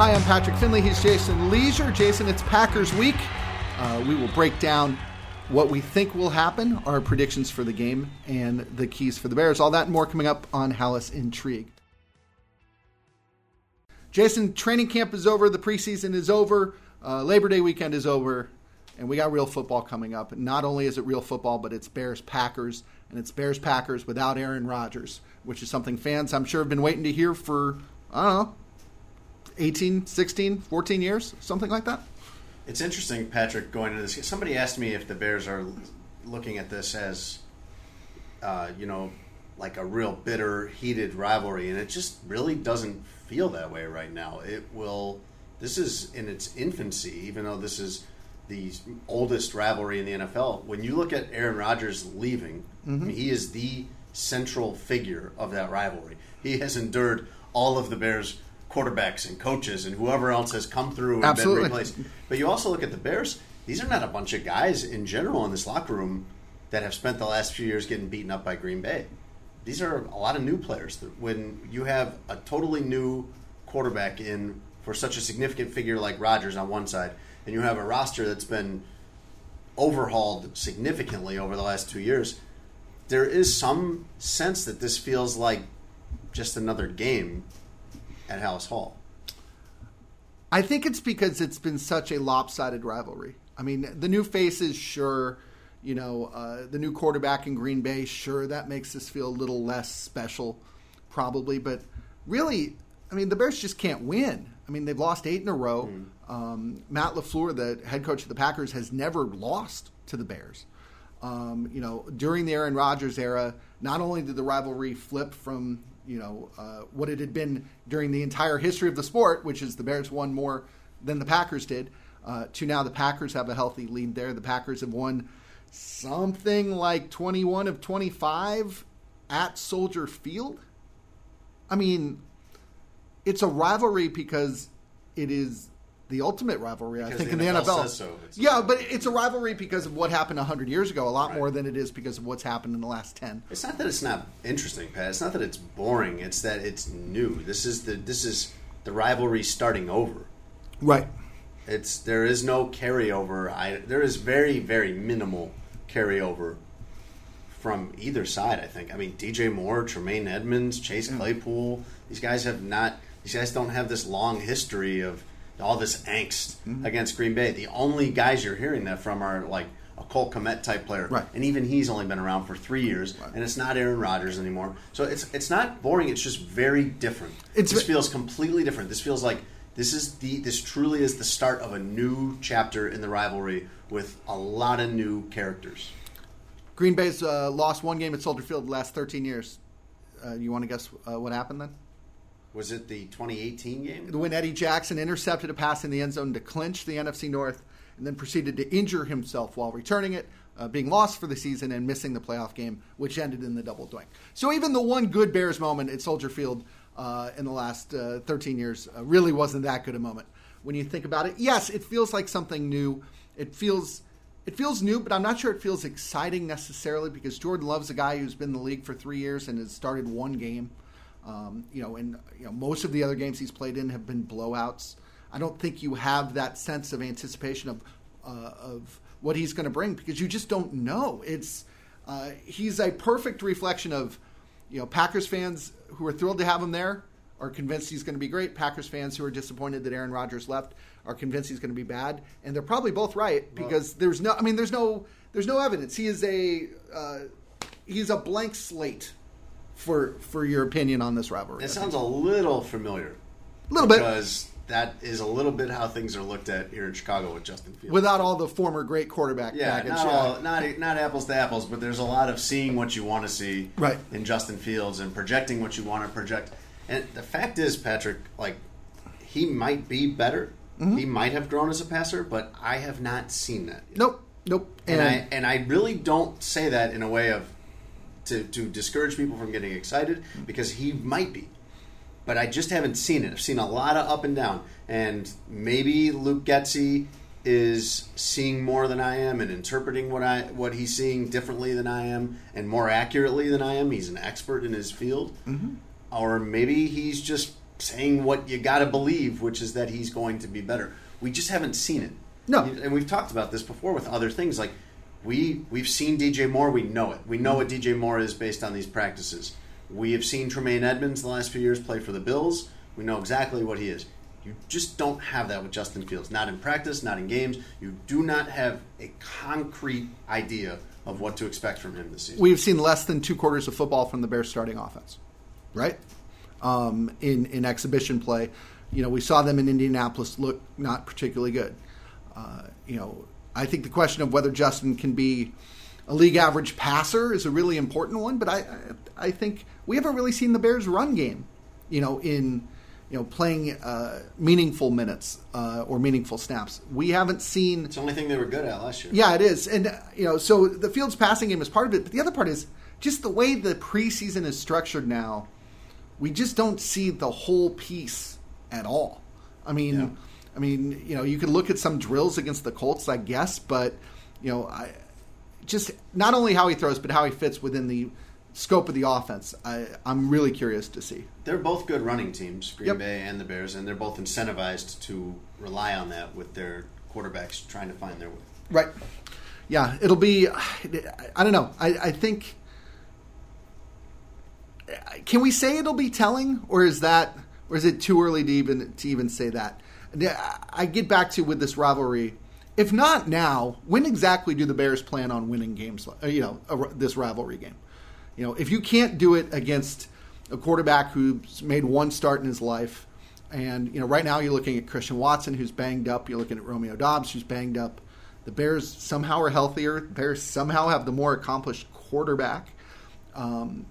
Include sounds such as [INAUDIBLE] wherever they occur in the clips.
Hi, I'm Patrick Finley. He's Jason Lieser. Jason, it's Packers week. Uh, we will break down what we think will happen, our predictions for the game, and the keys for the Bears. All that and more coming up on Halas Intrigue. Jason, training camp is over. The preseason is over. Uh, Labor Day weekend is over. And we got real football coming up. Not only is it real football, but it's Bears Packers. And it's Bears Packers without Aaron Rodgers, which is something fans, I'm sure, have been waiting to hear for, I don't know, 18, 16, 14 years, something like that. It's interesting, Patrick, going into this. Somebody asked me if the Bears are looking at this as, uh, you know, like a real bitter, heated rivalry, and it just really doesn't feel that way right now. It will. This is in its infancy, even though this is the oldest rivalry in the NFL. When you look at Aaron Rodgers leaving, mm-hmm. I mean, he is the central figure of that rivalry. He has endured all of the Bears' quarterbacks and coaches and whoever else has come through and Absolutely. been replaced. But you also look at the Bears; these are not a bunch of guys in general in this locker room that have spent the last few years getting beaten up by Green Bay. These are a lot of new players. When you have a totally new quarterback in for such a significant figure like Rodgers on one side, and you have a roster that's been overhauled significantly over the last two years, there is some sense that this feels like just another game at Halas Hall. I think it's because it's been such a lopsided rivalry. I mean, the new faces, sure. You know, uh, the new quarterback in Green Bay, sure, that makes this feel a little less special, probably. But really, I mean, the Bears just can't win. I mean, they've lost eight in a row. Mm. Um, Matt LaFleur, the head coach of the Packers, has never lost to the Bears. Um, you know, during the Aaron Rodgers era, not only did the rivalry flip from you know uh, what it had been during the entire history of the sport, which is the Bears won more than the Packers did, uh, to now the Packers have a healthy lead there. The Packers have won something like 21 of 25 at Soldier Field. I mean, it's a rivalry because it is the ultimate rivalry, because I think, the in the NFL. So. Yeah, but it's a rivalry because of what happened 100 years ago, a lot right. more than it is because of what's happened in the last 10. It's not that it's not interesting, Pat. It's not that it's boring. It's that it's new. This is the this is the rivalry starting over. Right. It's there is no carryover. I, there is very very minimal carryover from either side. I think. I mean, DJ Moore, Tremaine Edmunds, Chase Claypool. These guys have not. These guys don't have this long history of all this angst mm-hmm. against Green Bay. The only guys you're hearing that from are like a Cole Kmet type player, right. and even he's only been around for three years, right. and it's not Aaron Rodgers anymore. So it's it's not boring. It's just very different. It's, this feels completely different. This feels like this is the this truly is the start of a new chapter in the rivalry with a lot of new characters. Green Bay's uh, lost one game at Soldier Field the last 13 years. Uh, you want to guess uh, what happened then? Was it the 2018 game? When Eddie Jackson intercepted a pass in the end zone to clinch the NFC North and then proceeded to injure himself while returning it, uh, being lost for the season and missing the playoff game, which ended in the double doink. So even the one good Bears moment at Soldier Field uh, in the last uh, 13 years uh, really wasn't that good a moment. When you think about it, yes, it feels like something new. It feels it feels new, but I'm not sure it feels exciting necessarily because Jordan Love's a guy who's been in the league for three years and has started one game. Um, you know, and you know, most of the other games he's played in have been blowouts. I don't think you have that sense of anticipation of uh, of what he's going to bring because you just don't know. It's uh, he's a perfect reflection of you know Packers fans who are thrilled to have him there are convinced he's going to be great. Packers fans who are disappointed that Aaron Rodgers left are convinced he's going to be bad, and they're probably both right because well, there's no. I mean, there's no. There's no evidence. He is a. Uh, he's a blank slate for for your opinion on this rivalry. It sounds a little familiar. A little bit. Because that is a little bit how things are looked at here in Chicago with Justin Fields. Without all the former great quarterback yeah, baggage. Not, all, not, not apples to apples, but there's a lot of seeing what you want to see right. in Justin Fields and projecting what you want to project. And the fact is, Patrick, like he might be better. Mm-hmm. He might have grown as a passer, but I have not seen that. Yet. Nope. Nope. And, and I and I really don't say that in a way of to, to discourage people from getting excited because he might be. But I just haven't seen it. I've seen a lot of up and down. And maybe Luke Getsy is seeing more than I am and interpreting what I what he's seeing differently than I am and more accurately than I am. He's an expert in his field. Mm-hmm. Or maybe he's just saying what you got to believe, which is that he's going to be better. We just haven't seen it. No. and we've talked about this before with other things like we we've seen DJ Moore. We know it. We know what DJ Moore is based on these practices. We have seen Tremaine Edmunds the last few years play for the Bills. We know exactly what he is. You just don't have that with Justin Fields. Not in practice, not in games. You do not have a concrete idea of what to expect from him this season. We've seen less than two quarters of football from the Bears starting offense, right? Um, in in exhibition play, you know, we saw them in Indianapolis look not particularly good. Uh, you know, I think the question of whether Justin can be a league average passer is a really important one, but I I, think we haven't really seen the Bears run game, you know, in you know playing uh, meaningful minutes uh, or meaningful snaps. We haven't seen It's the only thing they were good at last year. yeah, it is, and uh, you know, so the Fields passing game is part of it, but the other part is just the way the preseason is structured now. We just don't see the whole piece at all. I mean, Yeah. I mean, you know, you could look at some drills against the Colts, I guess, but you know, I just not only how he throws, but how he fits within the scope of the offense. I, I'm really curious to see. They're both good running teams, Green Yep. Bay and the Bears, and they're both incentivized to rely on that with their quarterbacks trying to find their way. Right. Yeah, it'll be. I don't know. I, I think. Can we say it'll be telling, or is that, or is it too early to even to even say that? I get back to with this rivalry. If not now, when exactly do the Bears plan on winning games? uh, You know, this rivalry game. You know, if you can't do it against a quarterback who's made one start in his life, and you know, right now you're looking at Christian Watson who's banged up. You're looking at Romeo Doubs who's banged up. The Bears somehow are healthier. The Bears somehow have the more accomplished quarterback. Um,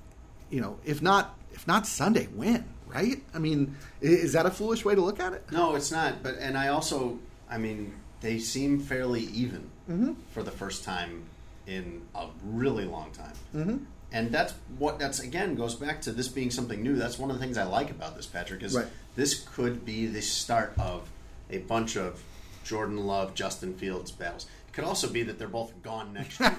you know, if not, if not Sunday, win. Right? I mean, is that a foolish way to look at it? No, it's not. But and I also, I mean, they seem fairly even Mm-hmm. for the first time in a really long time. Mm-hmm. And that's what that's again goes back to this being something new. That's one of the things I like about this, Patrick. Is Right. this could be the start of a bunch of Jordan Love, Justin Fields battles. It could also be that they're both gone next [LAUGHS] year.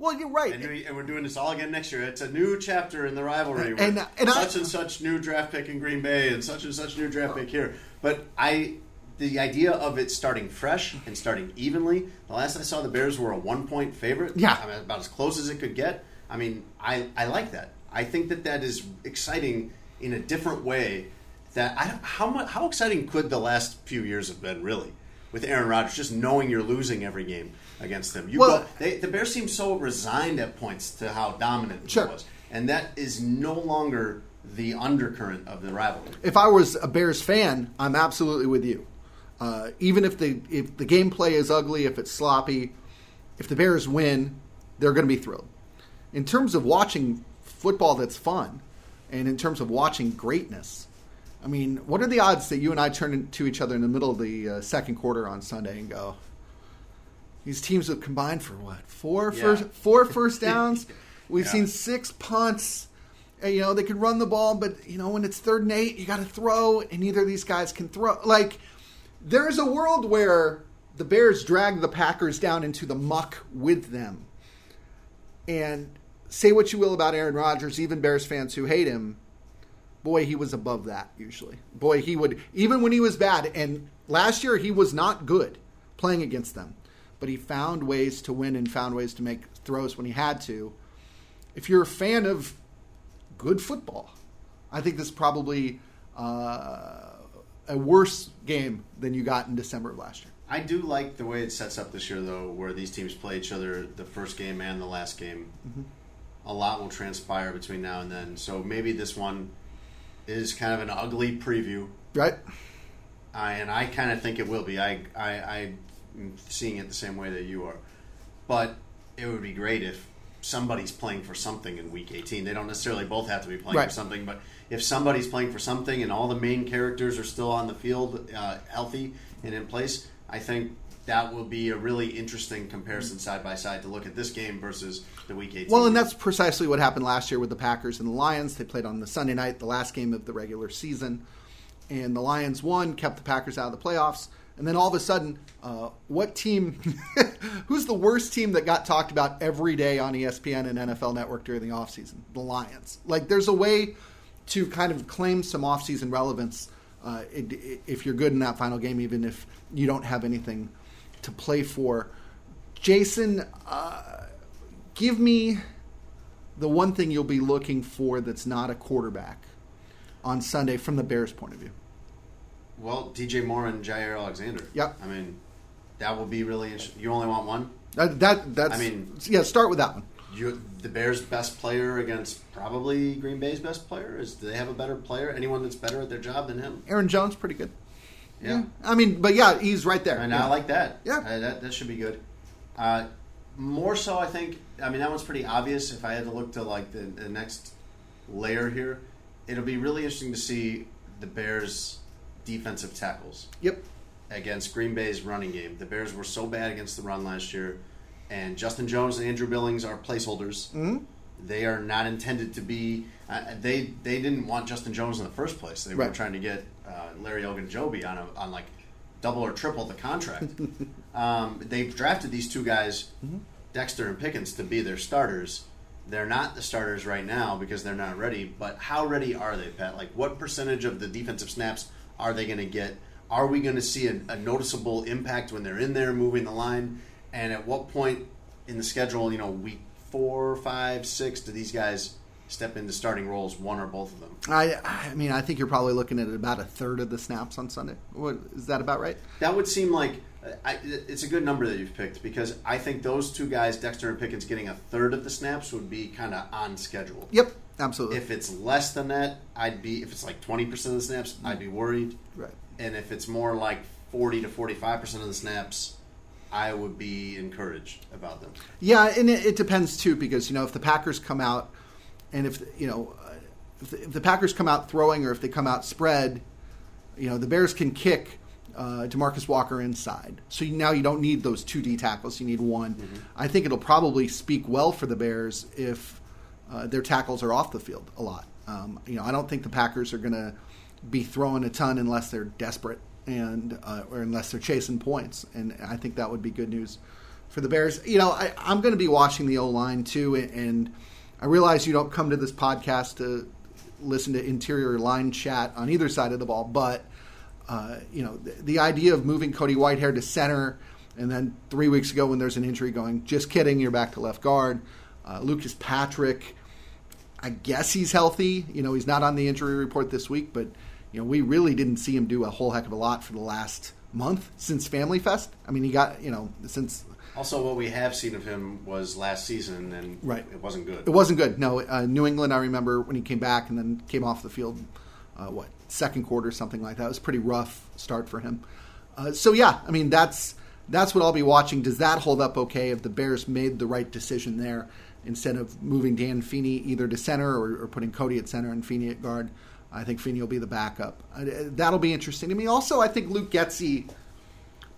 Well, you're right. And, we, and we're doing this all again next year. It's a new chapter in the rivalry. And- and I- such and such new draft pick in Green Bay, and such and such new draft pick here. But I, the idea of it starting fresh and starting evenly. The last I saw, the Bears were a one point favorite. Yeah. I mean, about as close as it could get. I mean, I I like that. I think that that is exciting in a different way. That I don't, how much how exciting could the last few years have been really with Aaron Rodgers just knowing you're losing every game against them. You Well- go, they, the Bears seem so resigned at points to how dominant Sure. it was, and that is no longer the undercurrent of the rivalry. if I was a Bears fan, I'm absolutely with you. Uh, even if the if the gameplay is ugly, if it's sloppy, if the Bears win, they're going to be thrilled. In terms of watching football that's fun, and in terms of watching greatness, I mean, what are the odds that you and I turn to each other in the middle of the uh, second quarter on Sunday and go, these teams have combined for what four Yeah. first four first [LAUGHS] downs? We've Yeah. seen six punts. And, you know, they could run the ball, but you know, when it's third and eight, you got to throw, and neither of these guys can throw. Like, there is a world where the Bears drag the Packers down into the muck with them. And say what you will about Aaron Rodgers, even Bears fans who hate him, boy, he was above that usually. Boy, he would even when he was bad. And last year he was not good playing against them, but he found ways to win and found ways to make throws when he had to. If you're a fan of good football, I think this is probably uh, a worse game than you got in December of last year. I do like the way it sets up this year, though, where these teams play each other the first game and the last game. A lot will transpire between now and then, so maybe this one is kind of an ugly preview, Right? I, and I kind of think it will be. I, I, I'm seeing it the same way that you are, but it would be great if somebody's playing for something in Week 18. They don't necessarily both have to be playing Right. for something, but if somebody's playing for something and all the main characters are still on the field, uh, healthy and in place, I think that will be a really interesting comparison side by side to look at this game versus the Week 18. Well, and that's precisely what happened last year with the Packers and the Lions. They played on the Sunday night, the last game of the regular season, and the Lions won, kept the Packers out of the playoffs. And then all of a sudden, uh, what team? [LAUGHS] who's the worst team that got talked about every day on ESPN and NFL Network during the offseason? The Lions. Like, there's a way to kind of claim some offseason relevance uh, if you're good in that final game, even if you don't have anything to play for. Jason, uh, give me the one thing you'll be looking for that's not a quarterback on Sunday from the Bears' point of view. Well, DJ Moore and Jaire Alexander. Yep. I mean, that will be really interesting. You only want one? That, that that's I mean- yeah. Start with that one. You, the Bears' best player against probably Green Bay's best player? Is do they have a better player? Anyone that's better at their job than him? Aaron Jones, pretty good. Yeah. I mean, but yeah, he's right there. And yeah. I like that. Yeah. Uh, that that should be good. Uh, more so, I think. I mean, that one's pretty obvious. If I had to look to like the, the next layer here, it'll be really interesting to see the Bears' defensive tackles Yep. against Green Bay's running game. The Bears were so bad against the run last year, and Justin Jones and Andrew Billings are placeholders. Mm-hmm. They are not intended to be. Uh, they they didn't want Justin Jones in the first place. They were Right. trying to get uh, Larry Ogunjobi on a, on like double or triple the contract. [LAUGHS] um, they've drafted these two guys, Mm-hmm. Dexter and Pickens, to be their starters. They're not the starters right now because they're not ready. But how ready are they, Pat? Like, what percentage of the defensive snaps are they going to get? Are we going to see a, a noticeable impact when they're in there moving the line? And at what point in the schedule, you know, week four, five, six, do these guys step into starting roles, one or both of them? I I mean, I think you're probably looking at about a third of the snaps on Sunday. What is that about right? That would seem like uh, I, it's a good number that you've picked because I think those two guys, Dexter and Pickens, getting a third of the snaps would be kind of on schedule. Yep, absolutely. If it's less than that, I'd be. If it's like twenty percent of the snaps, I'd be worried. right. And if it's more like forty to forty-five percent of the snaps, I would be encouraged about them. Yeah, and it, it depends too because you know if the Packers come out and if you know if the, if the Packers come out throwing or if they come out spread, you know the Bears can kick uh, Demarcus Walker inside. So you, now you don't need those two D tackles; you need one. I think it'll probably speak well for the Bears if uh, their tackles are off the field a lot. Um, you know, I don't think the Packers are going to be throwing a ton unless they're desperate and uh, or unless they're chasing points, and I think that would be good news for the Bears. You know, I, I'm going to be watching the O line too, and I realize you don't come to this podcast to listen to interior line chat on either side of the ball, but uh, you know, the, the idea of moving Cody Whitehair to center, and then three weeks ago when there's an injury, going, just kidding, you're back to left guard. Uh, Lucas Patrick, I guess he's healthy. You know, he's not on the injury report this week, but you know, we really didn't see him do a whole heck of a lot for the last month since Family Fest. I mean, he got you know since Also, what we have seen of him was last season, and Right. it wasn't good. It wasn't good. No, uh, New England. I remember when he came back and then came off the field. Uh, what second quarter, something like that. It was a pretty rough start for him. Uh, so yeah, I mean that's that's what I'll be watching. Does that hold up okay? If the Bears made the right decision there, instead of moving Dan Feeney either to center or, or putting Cody at center and Feeney at guard, I think Feeney will be the backup. Uh, that'll be interesting to me. Also, I think Luke Getsy,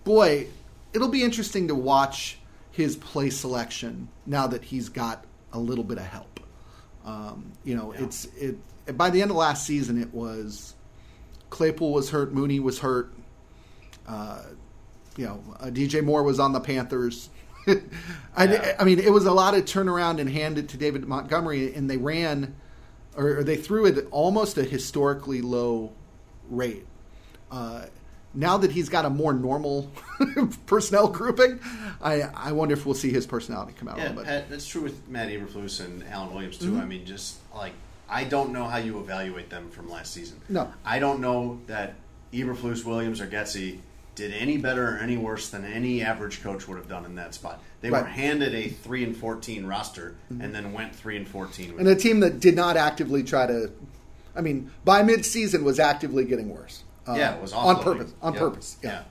boy, it'll be interesting to watch his play selection now that he's got a little bit of help. Um, you know, Yeah. it's it. By the end of last season, it was Claypool was hurt, Mooney was hurt. Uh, you know, uh, DJ Moore was on the Panthers. [LAUGHS] I, Yeah. I mean, it was a lot of turnaround and hand it to David Montgomery, and they ran or, or they threw it at almost a historically low rate. Uh, now that he's got a more normal [LAUGHS] personnel grouping, I, I wonder if we'll see his personality come out a Yeah, little bit. Pat, that's true with Matt Eberflus and Alan Williams Mm-hmm. too. I mean, just like I don't know how you evaluate them from last season. No. I don't know that Eberflus, Williams, or Getsy did any better or any worse than any average coach would have done in that spot. They were Right. Mm-hmm. handed a three and fourteen roster and then went three and fourteen. With and a team that did not actively try to, I mean, by mid-season was actively getting worse. Uh, yeah, it was on purpose. On Yep. purpose. Yeah.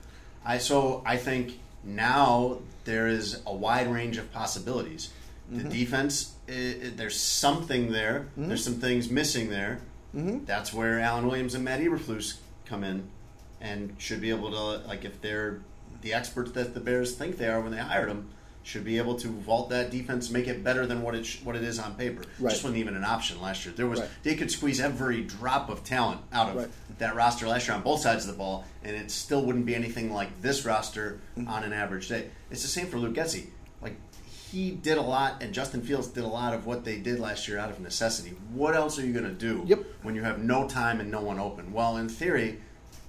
I so I think now there is a wide range of possibilities. Mm-hmm. The defense, i i there's something there. There's some things missing there. Mm-hmm. That's where Alan Williams and Matt Eberflus come in, and should be able to like if they're the experts that the Bears think they are when they hired them, should be able to vault that defense, make it better than what it sh- what it is on paper. Right. Just wasn't even an option last year. There was Right. they could squeeze every drop of talent out of Right. that roster last year on both sides of the ball, and it still wouldn't be anything like this roster Mm-hmm. on an average day. It's the same for Luke Getsy. Like he did a lot, and Justin Fields did a lot of what they did last year out of necessity. What else are you going to do Yep. when you have no time and no one open? Well, in theory,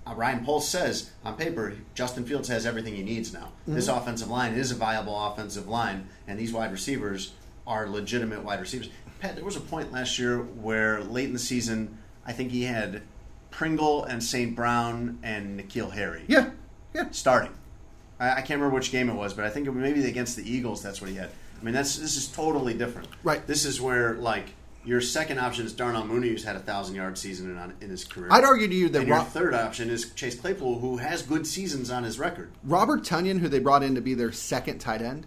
Uh, Ryan Poles says on paper, Justin Fields has everything he needs now. This mm-hmm. offensive line is a viable offensive line, and these wide receivers are legitimate wide receivers. Pat, there was a point last year where late in the season, I think he had Pringle and St. Brown and N'Keal Harry Yeah, yeah. starting. I, I can't remember which game it was, but I think it was maybe against the Eagles. That's what he had. I mean, that's this is totally different. Right. This is where like your second option is Darnell Mooney, who's had a thousand yard season in, in his career. I'd argue to you that and your third option is Chase Claypool, who has good seasons on his record. Robert Tonyan, who they brought in to be their second tight end,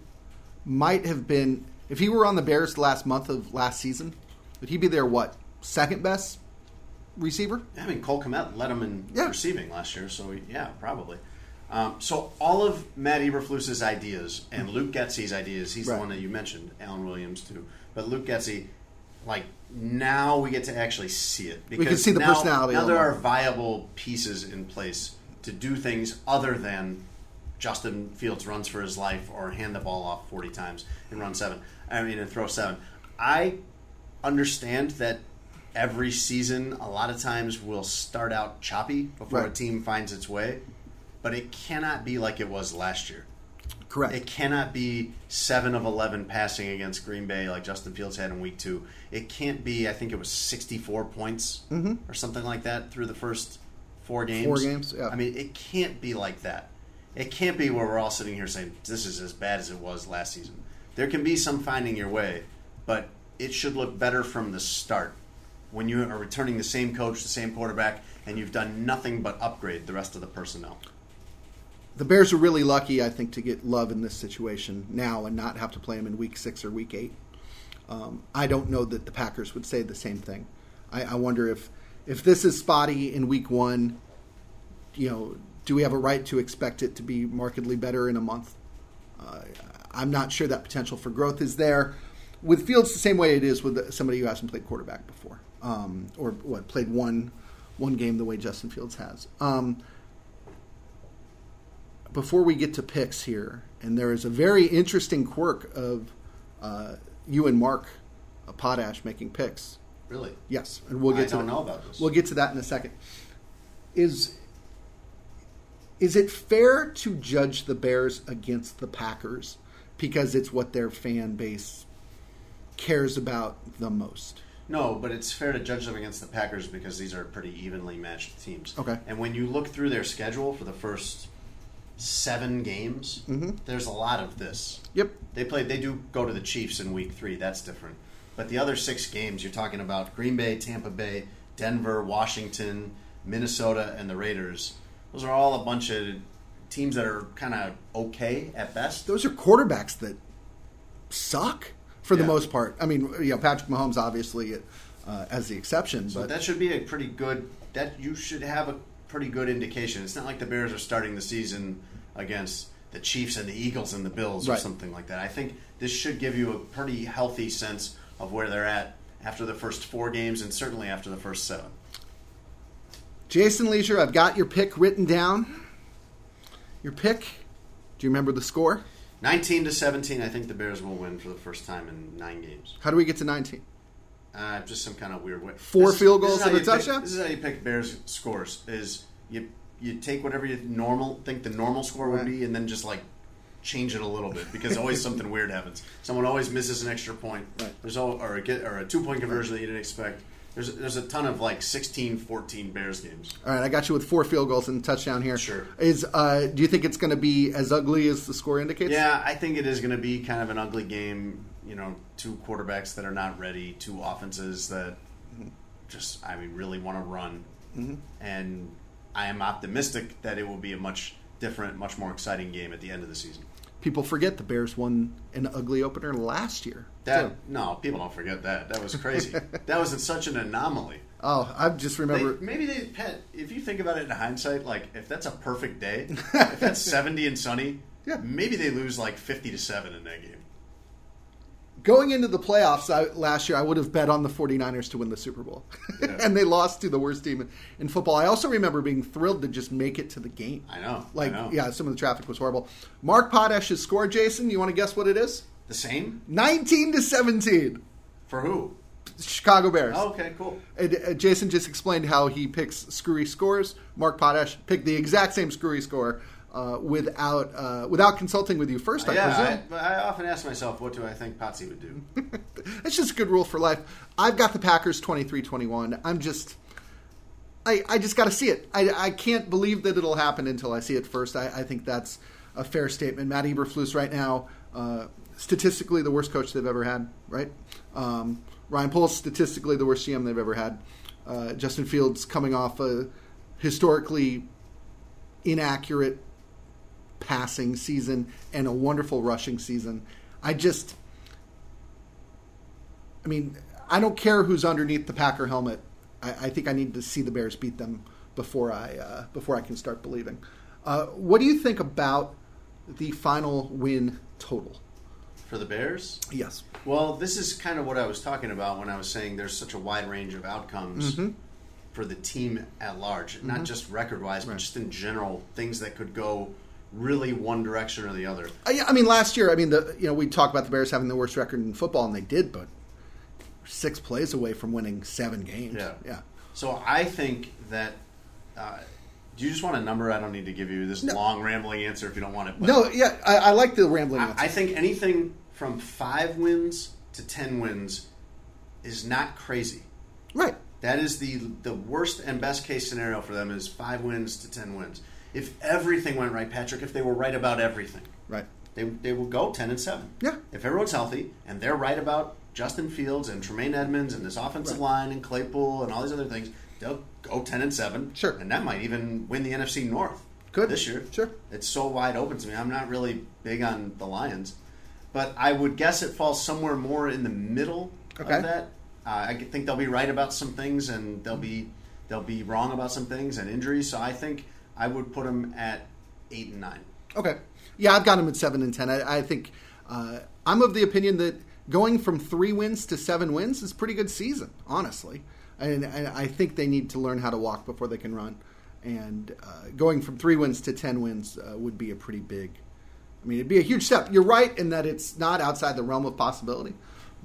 might have been if he were on the Bears the last month of last season, would he be their what second best receiver? I mean, Cole Kmet led him in Yeah. receiving last year, so yeah, probably. Um, so all of Matt Eberflus's ideas and Luke Getsy's ideas, he's Right. the one that you mentioned, Alan Williams too. But Luke Getsy, like now we get to actually see it because can see the now, personality Now there are viable pieces in place to do things other than Justin Fields runs for his life or hand the ball off forty times and run seven. I mean, and throw seven. I understand that every season, a lot of times, will start out choppy before a team finds its way, but it cannot be like it was last year. Correct. It cannot be seven of eleven passing against Green Bay like Justin Fields had in Week Two. It can't be. I think it was sixty-four points mm-hmm. or something like that through the first four games. Four games, yeah. I mean, it can't be like that. It can't be where we're all sitting here saying this is as bad as it was last season. There can be some finding your way, but it should look better from the start. When you are returning the same coach, the same quarterback, and you've done nothing but upgrade the rest of the personnel. The Bears are really lucky, I think, to get Love in this situation now and not have to play him in Week Six or Week Eight. Um, I don't know that the Packers would say the same thing. I, I wonder if if this is spotty in Week One, you know, do we have a right to expect it to be markedly better in a month? Uh, I'm not sure that potential for growth is there. With Fields, the same way it is with somebody who hasn't played quarterback before, um, or what played one one game the way Justin Fields has. Um, before we get to picks here, and there is a very interesting quirk of uh, you and Mark uh, Potash making picks. Really? Yes, and we'll get I to don't that. know about this. We'll get to that in a second. Is is it fair to judge the Bears against the Packers because it's what their fan base cares about the most? No, but it's fair to judge them against the Packers because these are pretty evenly matched teams. Okay. And when you look through their schedule for the first seven games, there's a lot of this. Yep. They play. They do go to the Chiefs in Week Three. That's different. But the other six games, you're talking about Green Bay, Tampa Bay, Denver, Washington, Minnesota, and the Raiders. Those are all a bunch of teams that are kind of okay at best. Those are quarterbacks that suck for the most part. I mean, you know, Patrick Mahomes obviously uh, as the exception, So but that should be a pretty good. That you should have a pretty good indication. It's not like the Bears are starting the season against the Chiefs and the Eagles and the Bills or Right. something like that. I think this should give you a pretty healthy sense of where they're at after the first four games and certainly after the first seven. Jason Lieser, I've got your pick written down. Your pick. Do you remember the score? 19 to 17, I think the Bears will win for the first time in nine games. How do we get to 19? Uh, just some kind of weird way. Four This- field goals and a touchdown? This is how you pick Bears scores: is you you take whatever you normal think the normal score would be, and then just like change it a little bit because always [LAUGHS] something weird happens. Someone always misses an extra point. Right. There's all or a get or a two point conversion that you didn't expect. There's there's a ton of like 16-14 Bears games. All right, I got you with four field goals and a touchdown here. Sure. Is uh, do you think it's going to be as ugly as the score indicates? Yeah, I think it is going to be kind of an ugly game. You know, two quarterbacks that are not ready, two offenses that just, I mean, really want to run. Mm-hmm. And I am optimistic that it will be a much different, much more exciting game at the end of the season. People forget the Bears won an ugly opener last year. That too. no, people don't forget that. That was crazy. [LAUGHS] that was such an anomaly. Oh, I just They, remember. maybe they, Pat. If you think about it in hindsight, like if that's a perfect day, [LAUGHS] if that's seventy and sunny, Yeah. maybe they lose like fifty to seven in that game. Going into the playoffs I, last year, I would have bet on the 49ers to win the Super Bowl. Yeah. [LAUGHS] and they lost to the worst team in, in football. I also remember being thrilled to just make it to the game. I know. Like, I know. yeah, some of the traffic was horrible. Mark Potash's score, Jason, you want to guess what it is? The same 19 to 17. for who? Chicago Bears. Oh, okay, cool. And, uh, Jason just explained how he picks screwy scores. Mark Potash picked the exact same screwy score uh, without uh, without consulting with you first. I yeah, presume. I, I often ask myself, what do I think Patsy would do? [LAUGHS] It's just a good rule for life. I've got the Packers 23-21. I'm just I, I just got to see it. I, I can't believe that it'll happen until I see it first. I, I think that's a fair statement. Matt Eberflus right now, uh, statistically the worst coach they've ever had, right? Um, Ryan Poles, statistically the worst GM they've ever had. Uh, Justin Fields coming off a historically inaccurate passing season and a wonderful rushing season. I just, I mean, I don't care who's underneath the Packer helmet. I, I think I need to see the Bears beat them before I uh, before I can start believing. Uh, what do you think about the final win total? For the Bears? Yes. Well, this is kind of what I was talking about when I was saying there's such a wide range of outcomes Mm-hmm. for the team at large, not just record wise, but Right. just in general, things that could go really one direction or the other. I, I mean, last year, I mean, the you know we talked about the Bears having the worst record in football, and they did, but six plays away from winning seven games. Yeah. yeah. So I think that. Uh, do you just want a number? I don't need to give you this long rambling answer if you don't want it. No, yeah, I, I like the rambling. I, answer. I think anything from five wins to ten wins is not crazy. right. That is the the worst and best case scenario for them is five wins to ten wins. If everything went right, Patrick, if they were right about everything, Right. they they will go ten and seven. Yeah. If everyone's healthy and they're right about Justin Fields and Tremaine Edmunds and this offensive Right. line and Claypool and all these other things, they'll go ten and seven. Sure. And that might even win the NFC North. Could. this year. Sure. It's so wide open to me. I'm not really big on the Lions, but I would guess it falls somewhere more in the middle Okay. of that. Uh, I think they'll be right about some things, and they'll be they'll be wrong about some things and injuries. So I think I would put them at eight and nine. Okay. Yeah, I've got them at seven and ten. I, I think uh, I'm of the opinion that going from three wins to seven wins is a pretty good season, honestly. And, and I think they need to learn how to walk before they can run. And uh, going from three wins to ten wins uh, would be a pretty big. I mean, it'd be a huge step. You're right in that it's not outside the realm of possibility.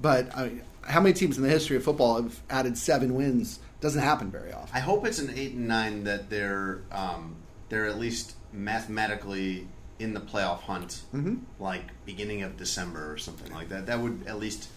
But I how many teams in the history of football have added seven wins? Doesn't happen very often. I hope it's an eight and nine that they're um, they're at least mathematically in the playoff hunt, Mm-hmm. like beginning of December or something like that. That would at least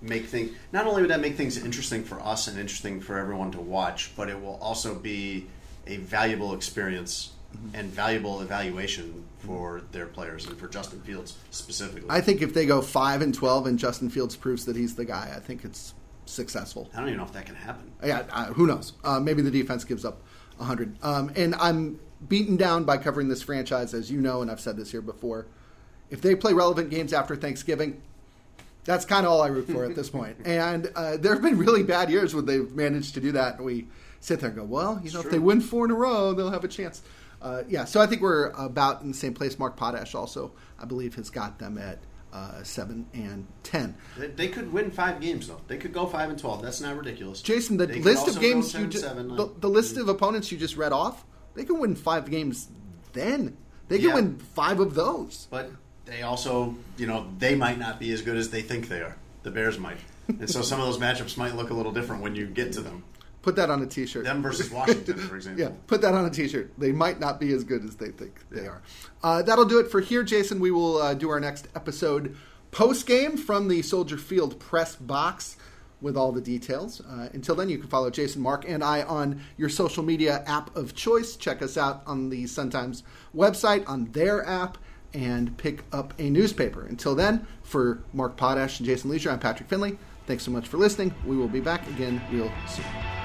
make things. Not only would that make things interesting for us and interesting for everyone to watch, but it will also be a valuable experience Mm-hmm. and valuable evaluation for their players and for Justin Fields specifically. I think if they go five and twelve and Justin Fields proves that he's the guy, I think it's successful. I don't even know if that can happen. Yeah, uh, who knows? Uh, maybe the defense gives up 100. Um, and I'm beaten down by covering this franchise, as you know, and I've said this here before. If they play relevant games after Thanksgiving, that's kind of all I root for at this [LAUGHS] point. And uh, there have been really bad years when they've managed to do that, and we sit there and go, well, you know, if true. they win four in a row, they'll have a chance. Uh, yeah, so I think we're about in the same place. Mark Potash also, I believe, has got them at uh, 7 and 10. They, they could win five games though. They could go five and twelve. That's not ridiculous. Jason, the They list of games you just seven, the, the list of opponents you just read off, they can win five games. Then they can Yeah. win five of those. But they also, you know, they might not be as good as they think they are. The Bears might. And so some of those matchups might look a little different when you get to them. Put that on a T-shirt. Them versus Washington, for example. Yeah, put that on a T-shirt. They might not be as good as they think they are. Uh, that'll do it for here, Jason. We will uh, do our next episode post game from the Soldier Field press box with all the details. Uh, until then, you can follow Jason, Mark, and I on your social media app of choice. Check us out on the Sun Times website on their app and pick up a newspaper. Until then, for Mark Potash and Jason Lieser, I'm Patrick Finley. Thanks so much for listening. We will be back again real soon.